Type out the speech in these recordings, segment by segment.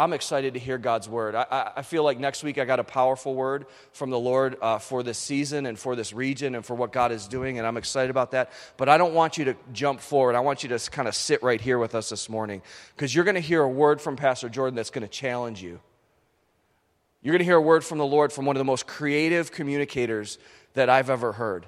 I'm excited to hear God's word. I, I, feel like next week I got a powerful word from the Lord uh, for this season and for this region and for what God is doing, and I'm excited about that. But I don't want you to jump forward. I want you to kind of sit right here with us this morning because you're going to hear a word from Pastor Jordan that's going to challenge you. You're going to hear a word from the Lord from one of the most creative communicators that I've ever heard.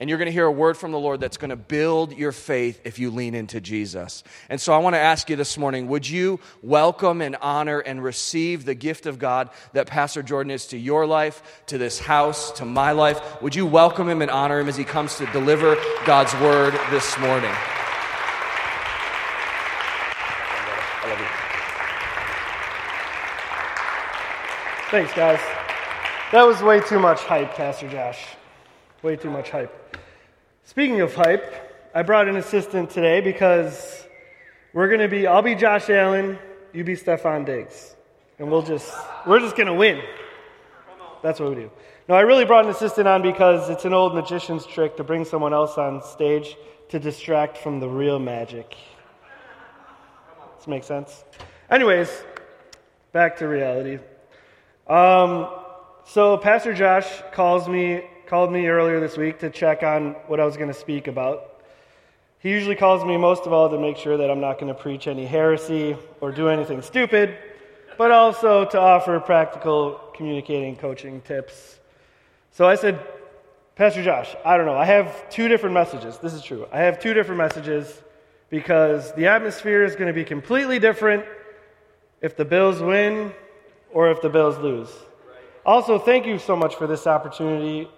And you're going to hear a word from the Lord that's going to build your faith if you lean into Jesus. And so I want to ask you this morning would you welcome and honor and receive the gift of God that Pastor Jordan is to your life, to this house, to my life? Would you welcome him and honor him as he comes to deliver God's word this morning? Thanks, guys. That was way too much hype, Pastor Josh. Way too much hype. Speaking of hype, I brought an assistant today because we're going to be, I'll be Josh Allen, you be Stefon Diggs. And we'll just, we're just going to win. That's what we do. No, I really brought an assistant on because it's an old magician's trick to bring someone else on stage to distract from the real magic. Does make sense? Anyways, back to reality. Um, so Pastor Josh calls me called me earlier this week to check on what I was going to speak about. He usually calls me most of all to make sure that I'm not going to preach any heresy or do anything stupid, but also to offer practical communicating coaching tips. So I said, Pastor Josh, I don't know. I have two different messages. This is true. I have two different messages because the atmosphere is going to be completely different if the Bills win or if the Bills lose. Also, thank you so much for this opportunity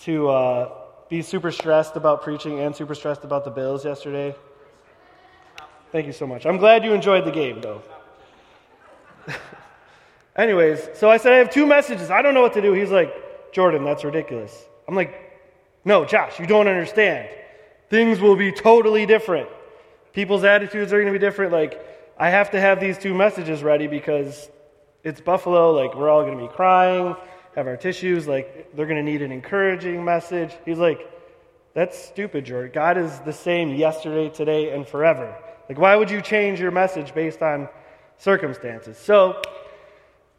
to uh, be super stressed about preaching and super stressed about the Bills yesterday. Thank you so much. I'm glad you enjoyed the game, though. Anyways, so I said, I have two messages. I don't know what to do. He's like, Jordan, that's ridiculous. I'm like, no, Josh, you don't understand. Things will be totally different. People's attitudes are going to be different. Like, I have to have these two messages ready because it's Buffalo, like we're all going to be crying, have our tissues, like they're going to need an encouraging message. He's like, that's stupid, George. God is the same yesterday, today, and forever. Like, why would you change your message based on circumstances? So,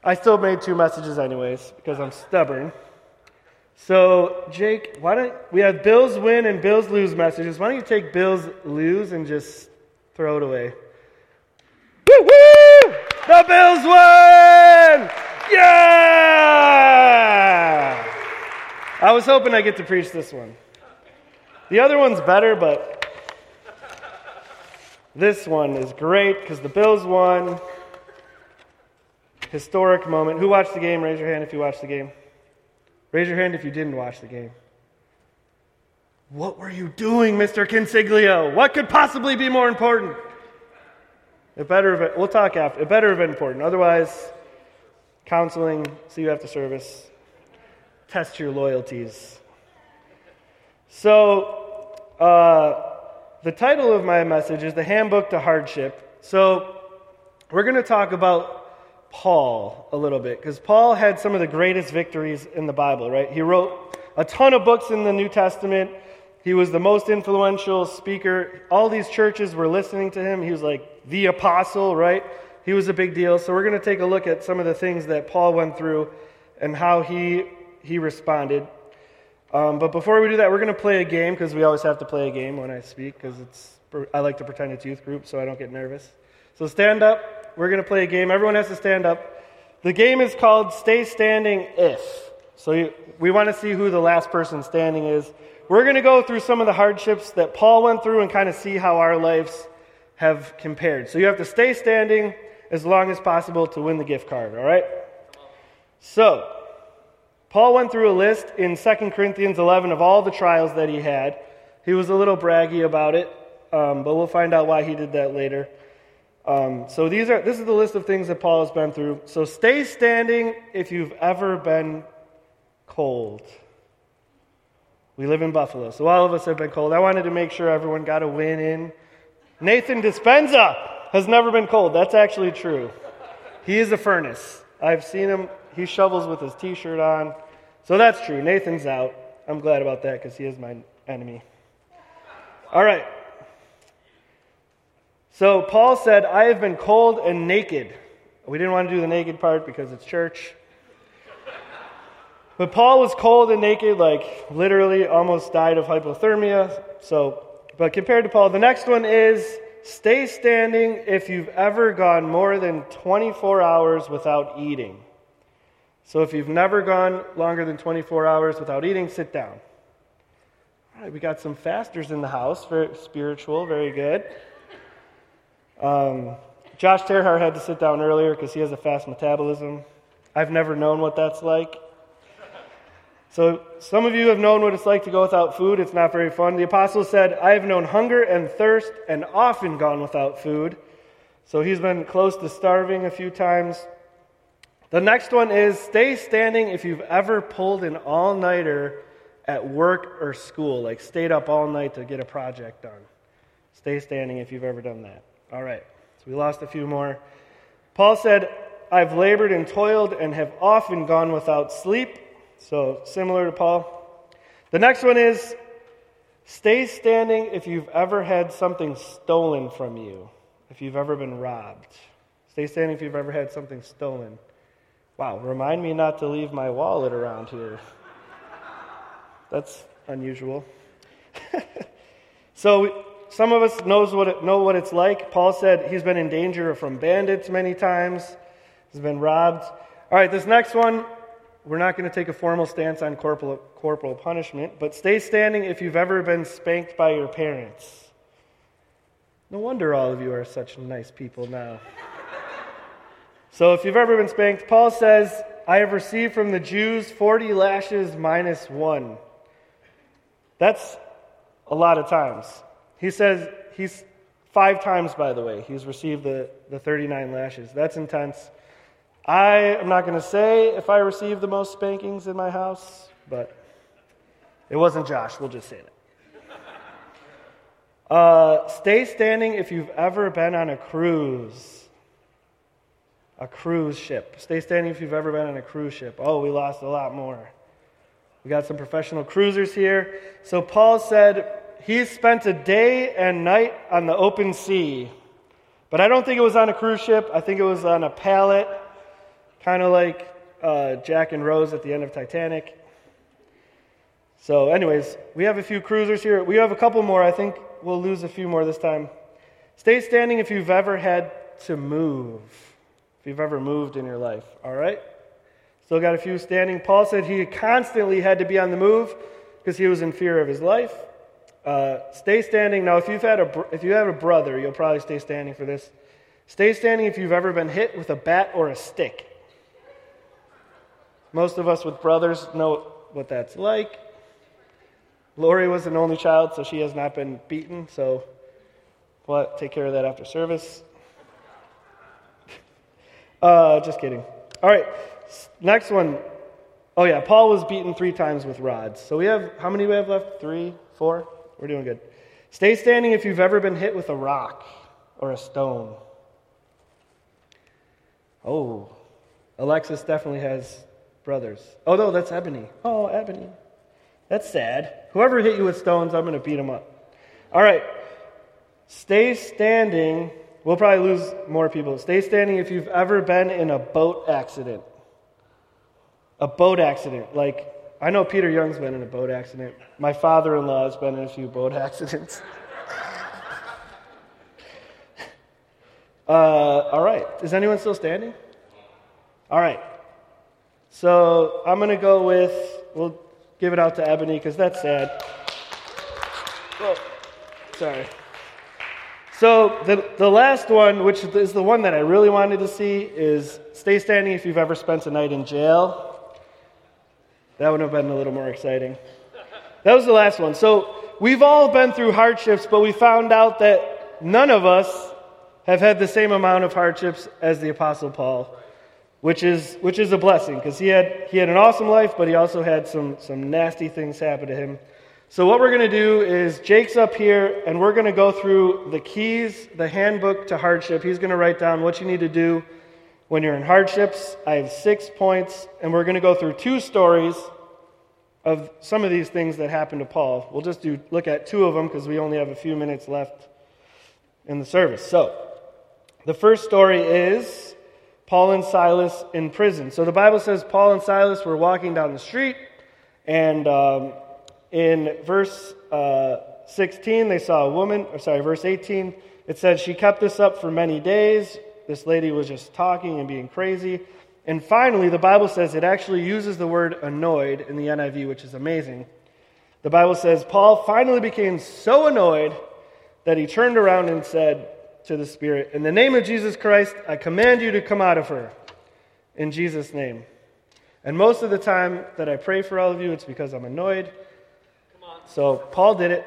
I still made two messages anyways because I'm stubborn. So, Jake, why don't we have Bills win and Bills lose messages? Why don't you take Bills lose and just throw it away? Woo! The Bills win! Yeah! I was hoping I get to preach this one. The other one's better, but this one is great because the Bills won. Historic moment. Who watched the game? Raise your hand if you watched the game. Raise your hand if you didn't watch the game. What were you doing, Mr. Consiglio? What could possibly be more important? It better have, we'll talk after. It better have been important. Otherwise, counseling, see you after service, test your loyalties. So, uh, the title of my message is The Handbook to Hardship. So, we're going to talk about Paul a little bit, because Paul had some of the greatest victories in the Bible, right? He wrote a ton of books in the New Testament. He was the most influential speaker. All these churches were listening to him. He was like the apostle, right? He was a big deal. So we're going to take a look at some of the things that Paul went through and how he he responded. Um, but before we do that, we're going to play a game because we always have to play a game when I speak because it's I like to pretend it's youth group so I don't get nervous. So stand up. We're going to play a game. Everyone has to stand up. The game is called Stay Standing If. So you, we want to see who the last person standing is. We're going to go through some of the hardships that Paul went through and kind of see how our lives have compared. So you have to stay standing as long as possible to win the gift card, all right? So, Paul went through a list in 2 Corinthians 11 of all the trials that he had. He was a little braggy about it, um, but we'll find out why he did that later. Um, so these are this is the list of things that Paul has been through. So stay standing if you've ever been cold. We live in Buffalo, so all of us have been cold. I wanted to make sure everyone got a win in Nathan Dispenza has never been cold. That's actually true. He is a furnace. I've seen him. He shovels with his t shirt on. So that's true. Nathan's out. I'm glad about that because he is my enemy. All right. So Paul said, I have been cold and naked. We didn't want to do the naked part because it's church. But Paul was cold and naked, like literally almost died of hypothermia. So, but compared to Paul, the next one is stay standing if you've ever gone more than 24 hours without eating. So if you've never gone longer than 24 hours without eating, sit down. All right, we got some fasters in the house, very spiritual, very good. Um, Josh Terhar had to sit down earlier because he has a fast metabolism. I've never known what that's like. So, some of you have known what it's like to go without food. It's not very fun. The apostle said, I have known hunger and thirst and often gone without food. So, he's been close to starving a few times. The next one is stay standing if you've ever pulled an all nighter at work or school, like stayed up all night to get a project done. Stay standing if you've ever done that. All right, so we lost a few more. Paul said, I've labored and toiled and have often gone without sleep. So, similar to Paul. The next one is stay standing if you've ever had something stolen from you, if you've ever been robbed. Stay standing if you've ever had something stolen. Wow, remind me not to leave my wallet around here. That's unusual. so, some of us knows what it, know what it's like. Paul said he's been in danger from bandits many times. He's been robbed. All right, this next one we're not going to take a formal stance on corporal, corporal punishment, but stay standing if you've ever been spanked by your parents. No wonder all of you are such nice people now. So, if you've ever been spanked, Paul says, I have received from the Jews 40 lashes minus one. That's a lot of times. He says, he's five times, by the way, he's received the, the 39 lashes. That's intense. I am not going to say if I received the most spankings in my house, but it wasn't Josh. We'll just say that. Uh, stay standing if you've ever been on a cruise. A cruise ship. Stay standing if you've ever been on a cruise ship. Oh, we lost a lot more. We got some professional cruisers here. So Paul said he spent a day and night on the open sea. But I don't think it was on a cruise ship. I think it was on a pallet kind of like uh, Jack and Rose at the end of Titanic. So, anyways, we have a few cruisers here. We have a couple more. I think we'll lose a few more this time. Stay standing if you've ever had to move. You've ever moved in your life. All right? Still got a few standing. Paul said he constantly had to be on the move because he was in fear of his life. Uh, stay standing. Now, if you've had a if you have a brother, you'll probably stay standing for this. Stay standing if you've ever been hit with a bat or a stick. Most of us with brothers know what that's like. Lori was an only child, so she has not been beaten, so we'll take care of that after service. Uh, just kidding. All right, next one. Oh, yeah, Paul was beaten three times with rods. So we have, how many we have left? Three, four? We're doing good. Stay standing if you've ever been hit with a rock or a stone. Oh, Alexis definitely has brothers. Oh, no, that's Ebony. Oh, Ebony. That's sad. Whoever hit you with stones, I'm going to beat them up. All right. Stay standing. We'll probably lose more people. Stay standing if you've ever been in a boat accident. A boat accident. Like, I know Peter Young's been in a boat accident. My father in law has been in a few boat accidents. uh, all right. Is anyone still standing? All right. So I'm going to go with, we'll give it out to Ebony because that's sad. Oh, sorry. So the, the last one, which is the one that I really wanted to see, is stay standing if you've ever spent a night in jail. That would have been a little more exciting. That was the last one. So we've all been through hardships, but we found out that none of us have had the same amount of hardships as the Apostle Paul which is, which is a blessing because he had, he had an awesome life, but he also had some, some nasty things happen to him. So, what we're going to do is Jake's up here, and we're going to go through the keys, the handbook to hardship. He's going to write down what you need to do when you're in hardships. I have six points, and we're going to go through two stories of some of these things that happened to Paul. We'll just do, look at two of them because we only have a few minutes left in the service. So, the first story is Paul and Silas in prison. So the Bible says Paul and Silas were walking down the street, and um, in verse uh, 16, they saw a woman, or sorry, verse 18, it said, She kept this up for many days. This lady was just talking and being crazy. And finally, the Bible says it actually uses the word annoyed in the NIV, which is amazing. The Bible says Paul finally became so annoyed that he turned around and said to the Spirit, In the name of Jesus Christ, I command you to come out of her. In Jesus' name. And most of the time that I pray for all of you, it's because I'm annoyed. So Paul did it.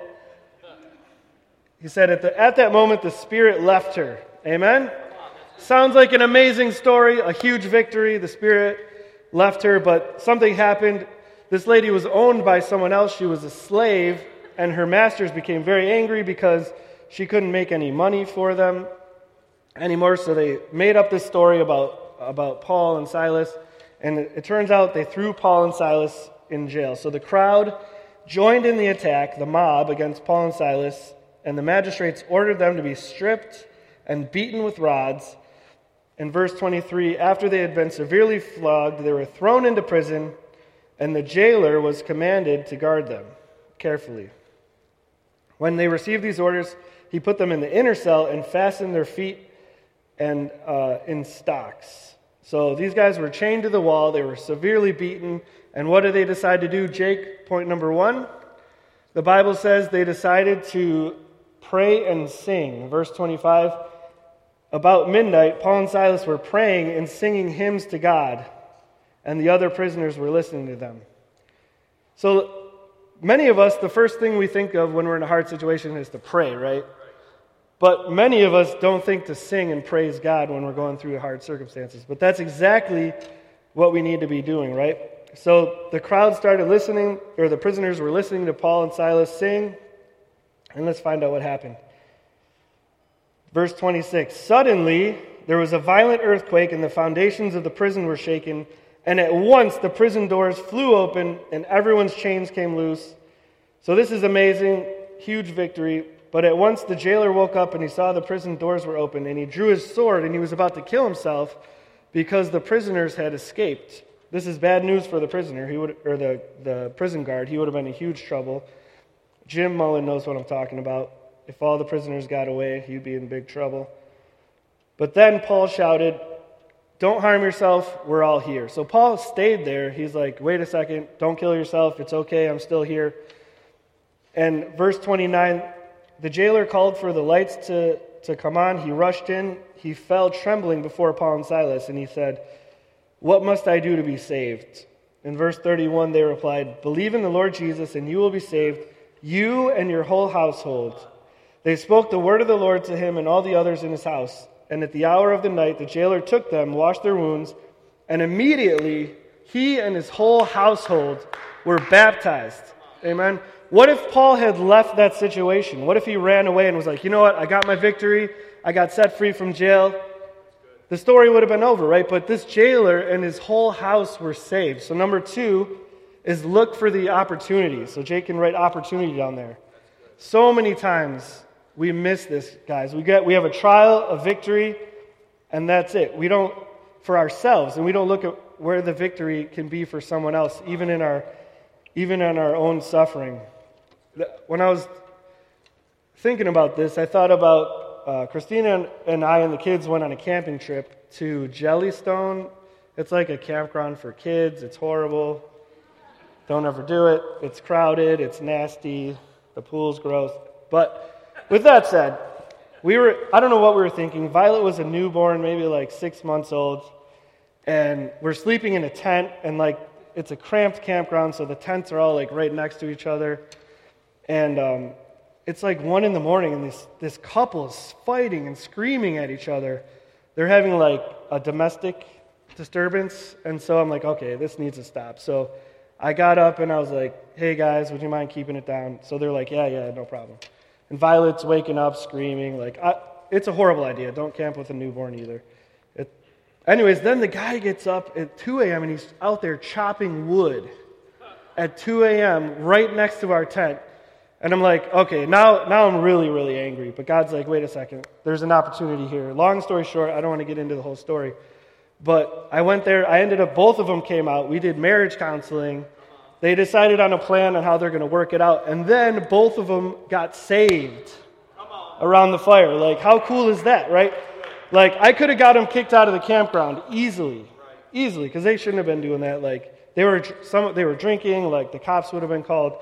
He said, at, the, at that moment, the Spirit left her. Amen? Sounds like an amazing story, a huge victory. The Spirit left her, but something happened. This lady was owned by someone else. She was a slave, and her masters became very angry because she couldn't make any money for them anymore. So they made up this story about, about Paul and Silas. And it, it turns out they threw Paul and Silas in jail. So the crowd joined in the attack, the mob, against Paul and Silas, and the magistrates ordered them to be stripped and beaten with rods. In verse 23, after they had been severely flogged, they were thrown into prison and the jailer was commanded to guard them carefully. When they received these orders, he put them in the inner cell and fastened their feet and uh, in stocks. So these guys were chained to the wall. They were severely beaten. And what did they decide to do? Jake, point number one. The Bible says they decided to pray and sing. Verse 25. About midnight, Paul and Silas were praying and singing hymns to God and the other prisoners were listening to them. So, many of us, the first thing we think of when we're in a hard situation is to pray, right? But many of us don't think to sing and praise God when we're going through hard circumstances. But that's exactly what we need to be doing, right? So the crowd started listening, or the prisoners were listening to Paul and Silas sing, and let's find out what happened. Verse 26 Suddenly, there was a violent earthquake, and the foundations of the prison were shaken and at once the prison doors flew open and everyone's chains came loose. So this is amazing, huge victory. But at once the jailer woke up and he saw the prison doors were open and he drew his sword and he was about to kill himself because the prisoners had escaped. This is bad news for the prisoner, he would, or the, the prison guard. He would have been in huge trouble. Jim Mullen knows what I'm talking about. If all the prisoners got away, he'd be in big trouble. But then Paul shouted, don't harm yourself. We're all here. So Paul stayed there. He's like, wait a second. Don't kill yourself. It's okay. I'm still here. And verse 29 the jailer called for the lights to, to come on. He rushed in. He fell trembling before Paul and Silas, and he said, What must I do to be saved? In verse 31, they replied, Believe in the Lord Jesus, and you will be saved, you and your whole household. They spoke the word of the Lord to him and all the others in his house. And at the hour of the night, the jailer took them, washed their wounds, and immediately he and his whole household were baptized. Amen. What if Paul had left that situation? What if he ran away and was like, you know what, I got my victory, I got set free from jail? The story would have been over, right? But this jailer and his whole house were saved. So, number two is look for the opportunity. So, Jake can write opportunity down there. So many times we miss this, guys. We, get, we have a trial, a victory, and that's it. We don't, for ourselves, and we don't look at where the victory can be for someone else, even in our, even in our own suffering. When I was thinking about this, I thought about uh, Christina and I and the kids went on a camping trip to Jellystone. It's like a campground for kids. It's horrible. Don't ever do it. It's crowded. It's nasty. The pool's gross. But with that said, we were, I don't know what we were thinking. Violet was a newborn, maybe like six months old, and we're sleeping in a tent, and like it's a cramped campground, so the tents are all like right next to each other. And um, it's like one in the morning, and this, this couple is fighting and screaming at each other. They're having like a domestic disturbance, and so I'm like, okay, this needs to stop. So I got up and I was like, hey guys, would you mind keeping it down? So they're like, yeah, yeah, no problem. And Violet's waking up screaming. Like, it's a horrible idea. Don't camp with a newborn either. It, anyways, then the guy gets up at 2 a.m. and he's out there chopping wood at 2 a.m. right next to our tent. And I'm like, okay, now, now I'm really, really angry. But God's like, wait a second. There's an opportunity here. Long story short, I don't want to get into the whole story. But I went there, I ended up, both of them came out. We did marriage counseling. They decided on a plan on how they're going to work it out. And then both of them got saved around the fire. Like, how cool is that, right? Like, I could have got them kicked out of the campground easily. Easily, because they shouldn't have been doing that. Like, they were, some, they were drinking, like, the cops would have been called.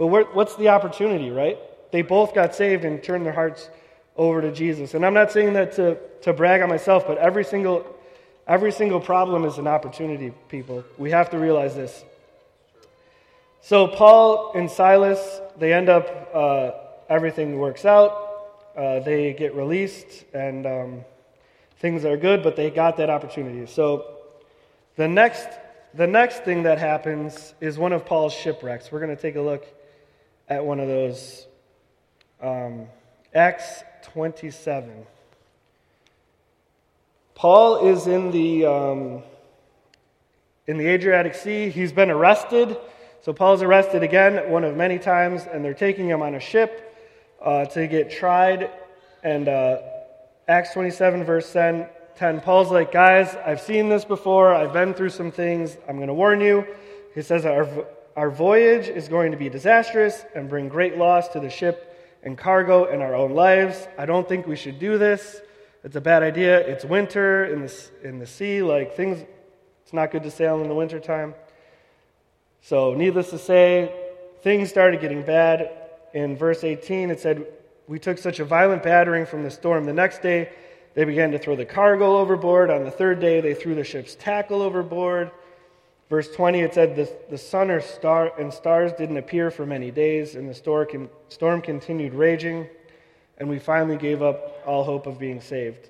But what's the opportunity, right? They both got saved and turned their hearts over to Jesus. And I'm not saying that to, to brag on myself, but every single, every single problem is an opportunity, people. We have to realize this. So Paul and Silas, they end up, uh, everything works out. Uh, they get released, and um, things are good, but they got that opportunity. So the next, the next thing that happens is one of Paul's shipwrecks. We're going to take a look at one of those. Um, Acts 27. Paul is in the, um, in the Adriatic Sea. He's been arrested. So Paul's arrested again, one of many times, and they're taking him on a ship uh, to get tried. And uh, Acts 27, verse 10, 10, Paul's like, Guys, I've seen this before. I've been through some things. I'm going to warn you. He says, our, voyage is going to be disastrous and bring great loss to the ship and cargo and our own lives. I don't think we should do this. It's a bad idea. It's winter in the, in the sea. Like, things, it's not good to sail in the wintertime. So, needless to say, things started getting bad. In verse 18, it said, We took such a violent battering from the storm. The next day, they began to throw the cargo overboard. On the third day, they threw the ship's tackle overboard. Verse 20, it said, The, the sun or star, and stars didn't appear for many days, and the storm, storm continued raging, and we finally gave up all hope of being saved.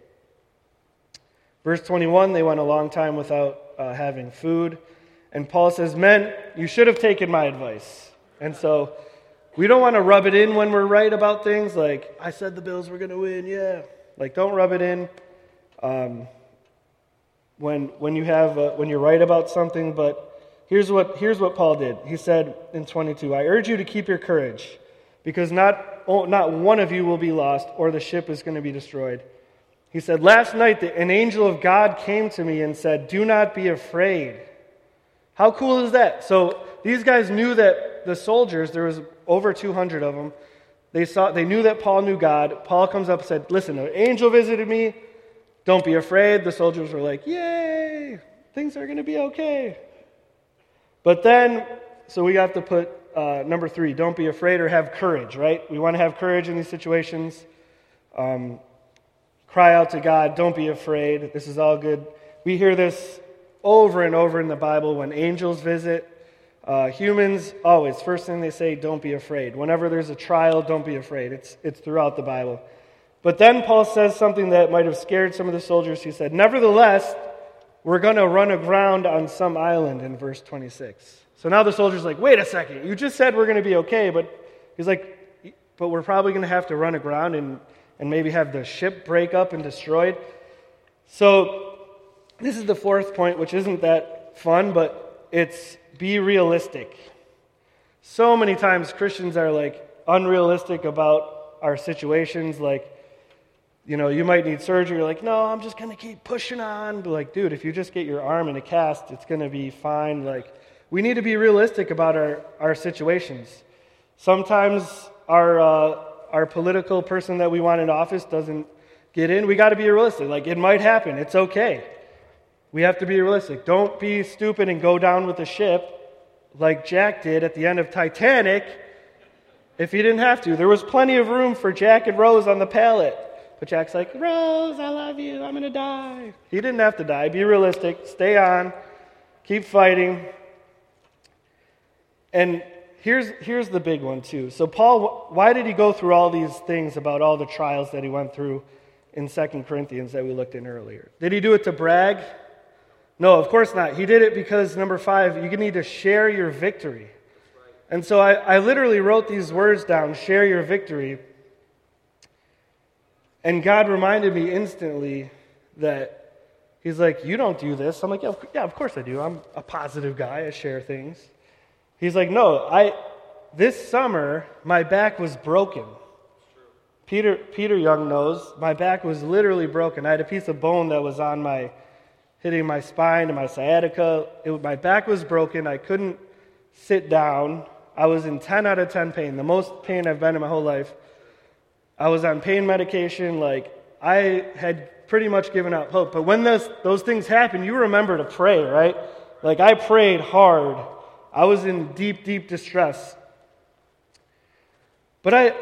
Verse 21, they went a long time without uh, having food. And Paul says, Men, you should have taken my advice. And so we don't want to rub it in when we're right about things. Like, I said the Bills were going to win, yeah. Like, don't rub it in um, when, when, you have, uh, when you're right about something. But here's what, here's what Paul did. He said in 22 I urge you to keep your courage, because not, not one of you will be lost, or the ship is going to be destroyed. He said, Last night an angel of God came to me and said, Do not be afraid. How cool is that? So these guys knew that the soldiers, there was over 200 of them, they, saw, they knew that Paul knew God. Paul comes up and said, Listen, an angel visited me. Don't be afraid. The soldiers were like, Yay, things are going to be okay. But then, so we have to put uh, number three don't be afraid or have courage, right? We want to have courage in these situations. Um, cry out to God, don't be afraid. This is all good. We hear this over and over in the Bible when angels visit. Uh, humans, always, first thing they say, don't be afraid. Whenever there's a trial, don't be afraid. It's, it's throughout the Bible. But then Paul says something that might have scared some of the soldiers. He said, Nevertheless, we're going to run aground on some island in verse 26. So now the soldier's like, Wait a second, you just said we're going to be okay, but he's like, But we're probably going to have to run aground and, and maybe have the ship break up and destroyed. So this is the fourth point, which isn't that fun, but it's be realistic. So many times Christians are like unrealistic about our situations. Like, you know, you might need surgery. You're like, no, I'm just going to keep pushing on. But, like, dude, if you just get your arm in a cast, it's going to be fine. Like, we need to be realistic about our, our situations. Sometimes our, uh, our political person that we want in office doesn't get in. We got to be realistic. Like, it might happen. It's okay. We have to be realistic. Don't be stupid and go down with the ship like Jack did at the end of Titanic if he didn't have to. There was plenty of room for Jack and Rose on the pallet. But Jack's like, Rose, I love you. I'm going to die. He didn't have to die. Be realistic. Stay on. Keep fighting. And here's, here's the big one, too. So, Paul, why did he go through all these things about all the trials that he went through in 2 Corinthians that we looked in earlier? Did he do it to brag? No, of course not. He did it because, number five, you need to share your victory. And so I, I literally wrote these words down share your victory. And God reminded me instantly that He's like, You don't do this. I'm like, Yeah, yeah of course I do. I'm a positive guy. I share things. He's like, No, I, this summer, my back was broken. Peter, Peter Young knows my back was literally broken. I had a piece of bone that was on my hitting my spine and my sciatica. It, my back was broken. I couldn't sit down. I was in 10 out of 10 pain, the most pain I've been in my whole life. I was on pain medication. Like, I had pretty much given up hope. But when those, those things happen, you remember to pray, right? Like, I prayed hard. I was in deep, deep distress. But I,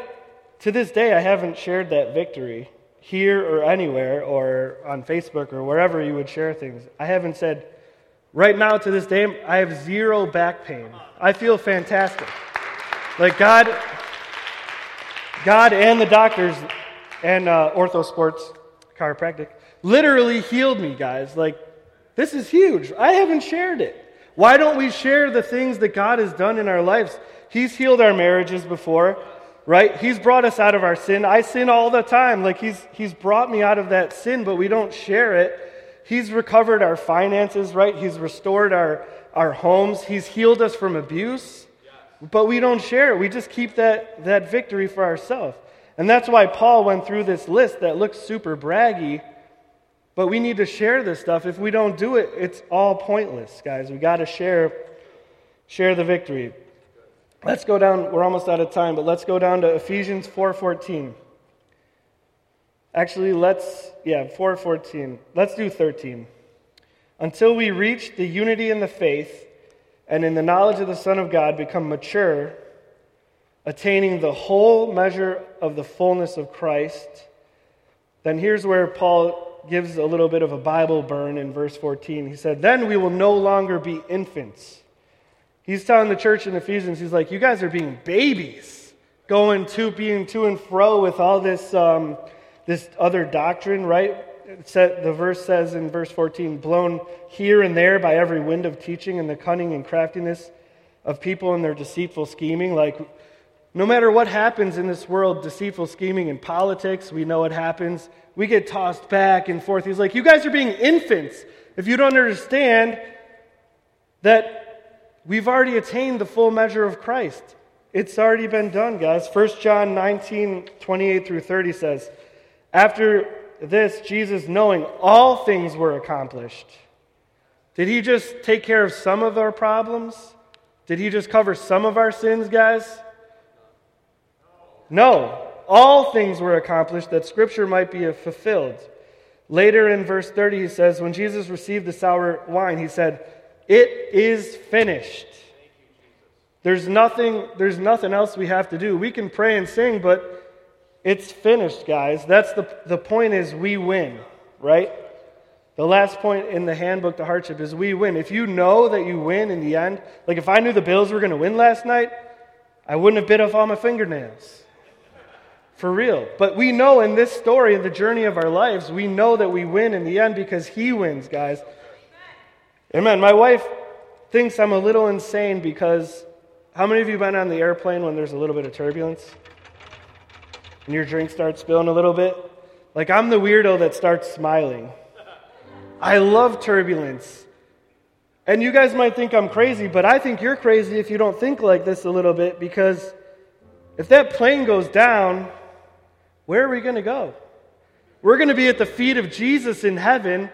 to this day, I haven't shared that victory here or anywhere or on Facebook or wherever you would share things. I haven't said, right now to this day, I have zero back pain. I feel fantastic. Like God, God and the doctors and uh, Orthosports chiropractic literally healed me, guys. Like, this is huge. I haven't shared it. Why don't we share the things that God has done in our lives? He's healed our marriages before right? He's brought us out of our sin. I sin all the time. Like he's he's brought me out of that sin, but we don't share it. He's recovered our finances, right? He's restored our our homes. He's healed us from abuse. But we don't share it. We just keep that that victory for ourselves. And that's why Paul went through this list that looks super braggy. But we need to share this stuff. If we don't do it, it's all pointless, guys. We got to share share the victory. Let's go down, we're almost out of time, but let's go down to Ephesians 4:14. Actually, let's yeah, 4:14. Let's do 13. Until we reach the unity in the faith and in the knowledge of the Son of God become mature, attaining the whole measure of the fullness of Christ. Then here's where Paul gives a little bit of a Bible burn in verse 14. He said, "Then we will no longer be infants." He's telling the church in Ephesians, he's like, you guys are being babies, going to being to and fro with all this, um, this other doctrine, right? The verse says in verse 14, blown here and there by every wind of teaching and the cunning and craftiness of people and their deceitful scheming. Like, no matter what happens in this world, deceitful scheming in politics, we know it happens. We get tossed back and forth. He's like, you guys are being infants if you don't understand that We've already attained the full measure of Christ. It's already been done, guys. 1 John 19, 28 through 30 says, After this, Jesus, knowing all things were accomplished, did he just take care of some of our problems? Did he just cover some of our sins, guys? No. All things were accomplished that Scripture might be fulfilled. Later in verse 30, he says, When Jesus received the sour wine, he said, it is finished. There's nothing, there's nothing else we have to do. We can pray and sing, but it's finished, guys. That's the, the point is we win, right? The last point in the handbook to hardship is we win. If you know that you win in the end, like if I knew the Bills were going to win last night, I wouldn't have bit off all my fingernails. For real. But we know in this story, in the journey of our lives, we know that we win in the end because He wins, guys. Amen. My wife thinks I'm a little insane because how many of you been on the airplane when there's a little bit of turbulence? And your drink starts spilling a little bit? Like I'm the weirdo that starts smiling. I love turbulence. And you guys might think I'm crazy, but I think you're crazy if you don't think like this a little bit because if that plane goes down, where are we going to go? We're going to be at the feet of Jesus in heaven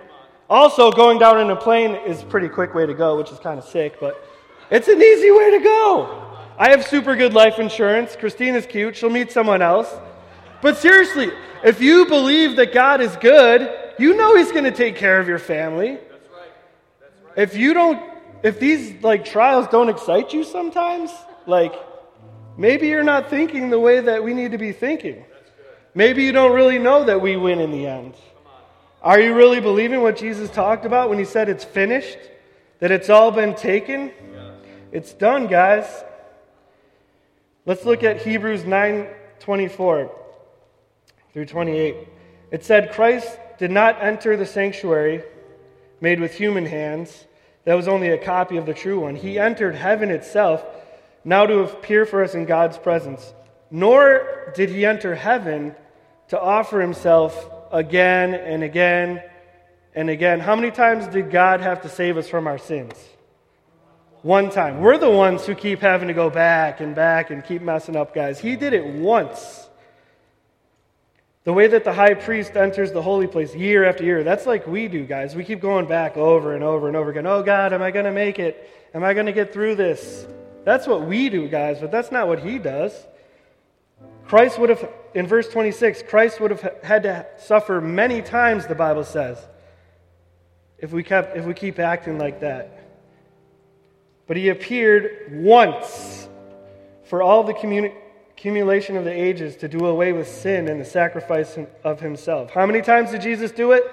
also, going down in a plane is a pretty quick way to go, which is kind of sick, but it's an easy way to go. I have super good life insurance. Christina's cute. She'll meet someone else. But seriously, if you believe that God is good, you know He's going to take care of your family. That's right. That's right. If you don't, if these like trials don't excite you sometimes, like maybe you're not thinking the way that we need to be thinking. Maybe you don't really know that we win in the end. Are you really believing what Jesus talked about when he said it's finished? That it's all been taken? It's done, guys. Let's look at Hebrews 9 24 through 28. It said, Christ did not enter the sanctuary made with human hands. That was only a copy of the true one. He entered heaven itself, now to appear for us in God's presence. Nor did he enter heaven to offer himself again and again and again. How many times did God have to save us from our sins? One time. We're the ones who keep having to go back and back and keep messing up, guys. He did it once. The way that the high priest enters the holy place year after year, that's like we do, guys. We keep going back over and over and over again. Oh, God, am I going to make it? Am I going to get through this? That's what we do, guys, but that's not what he does. Christ would have, in verse 26, Christ would have had to suffer many times, the Bible says, if we, kept, if we keep acting like that. But he appeared once for all the communi- accumulation of the ages to do away with sin and the sacrifice of himself. How many times did Jesus do it?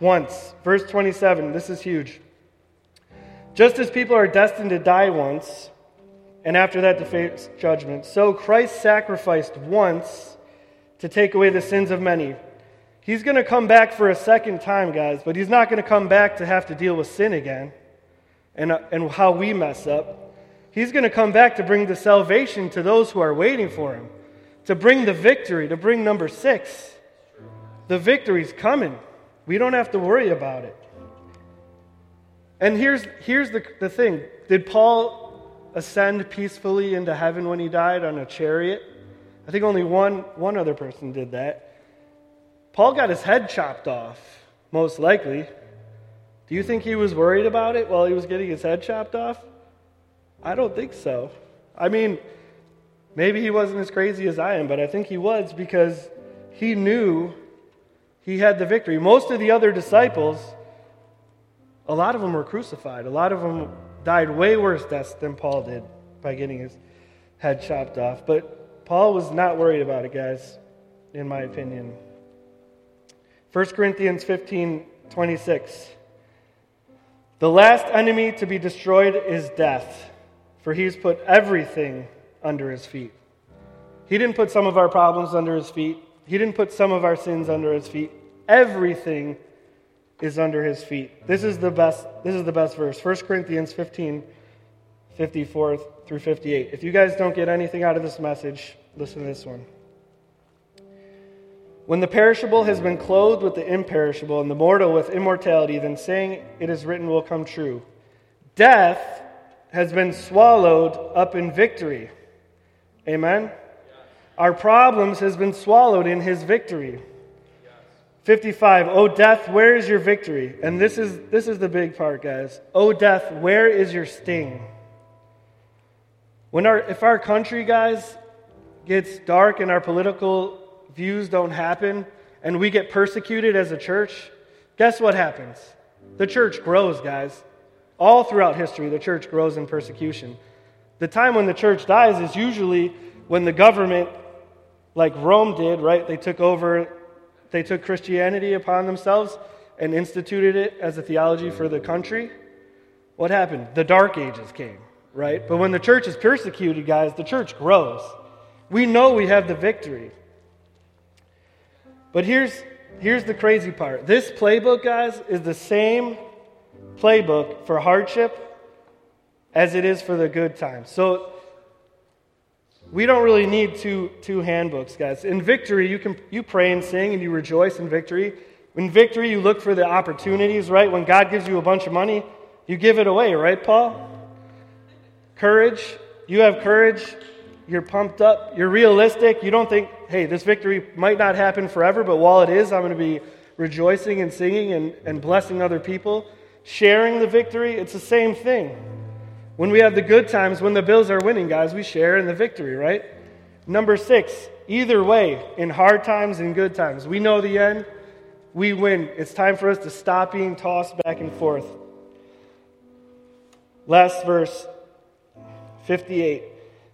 Once. Verse 27, this is huge. Just as people are destined to die once, and after that to face judgment, so Christ sacrificed once to take away the sins of many. He's going to come back for a second time, guys, but he's not going to come back to have to deal with sin again and, and how we mess up. He's going to come back to bring the salvation to those who are waiting for him, to bring the victory, to bring number six. The victory's coming. We don't have to worry about it. And here's, here's the, the thing Did Paul ascend peacefully into heaven when he died on a chariot? I think only one, one other person did that. Paul got his head chopped off, most likely. Do you think he was worried about it while he was getting his head chopped off? I don't think so. I mean, maybe he wasn't as crazy as I am, but I think he was because he knew he had the victory. Most of the other disciples, a lot of them were crucified. A lot of them died way worse deaths than Paul did by getting his head chopped off. But Paul was not worried about it, guys, in my opinion. 1 Corinthians 15 26. The last enemy to be destroyed is death, for he's put everything under his feet. He didn't put some of our problems under his feet, he didn't put some of our sins under his feet. Everything is under his feet. This is the best, this is the best verse. 1 Corinthians 15, 54 through 58. If you guys don't get anything out of this message, listen to this one. When the perishable has been clothed with the imperishable, and the mortal with immortality, then saying it is written will come true. Death has been swallowed up in victory. Amen? Our problems has been swallowed in his victory. 55 O death where is your victory and this is this is the big part guys O death where is your sting when our if our country guys gets dark and our political views don't happen and we get persecuted as a church guess what happens the church grows guys all throughout history the church grows in persecution the time when the church dies is usually when the government like Rome did right they took over they took Christianity upon themselves and instituted it as a theology for the country. What happened? The Dark Ages came, right? But when the church is persecuted, guys, the church grows. We know we have the victory. But here's, here's the crazy part this playbook, guys, is the same playbook for hardship as it is for the good times. So we don't really need two, two handbooks, guys. In victory, you, can, you pray and sing and you rejoice in victory. In victory, you look for the opportunities, right? When God gives you a bunch of money, you give it away, right, Paul? Courage. You have courage. You're pumped up. You're realistic. You don't think, hey, this victory might not happen forever, but while it is, I'm going to be rejoicing and singing and, and blessing other people. Sharing the victory, it's the same thing. When we have the good times, when the Bills are winning, guys, we share in the victory, right? Number six, either way, in hard times and good times, we know the end, we win. It's time for us to stop being tossed back and forth. Last verse, 58.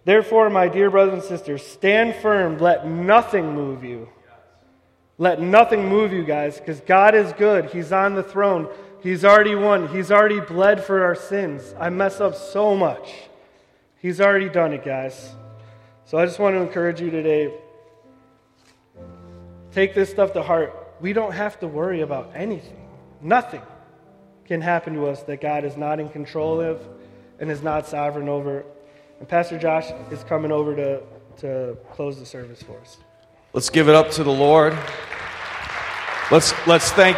Therefore, my dear brothers and sisters, stand firm, let nothing move you. Let nothing move you, guys, because God is good. He's on the throne. He's already won. He's already bled for our sins. I mess up so much. He's already done it, guys. So I just want to encourage you today take this stuff to heart. We don't have to worry about anything. Nothing can happen to us that God is not in control of and is not sovereign over. And Pastor Josh is coming over to, to close the service for us. Let's give it up to the Lord. Let's, let's thank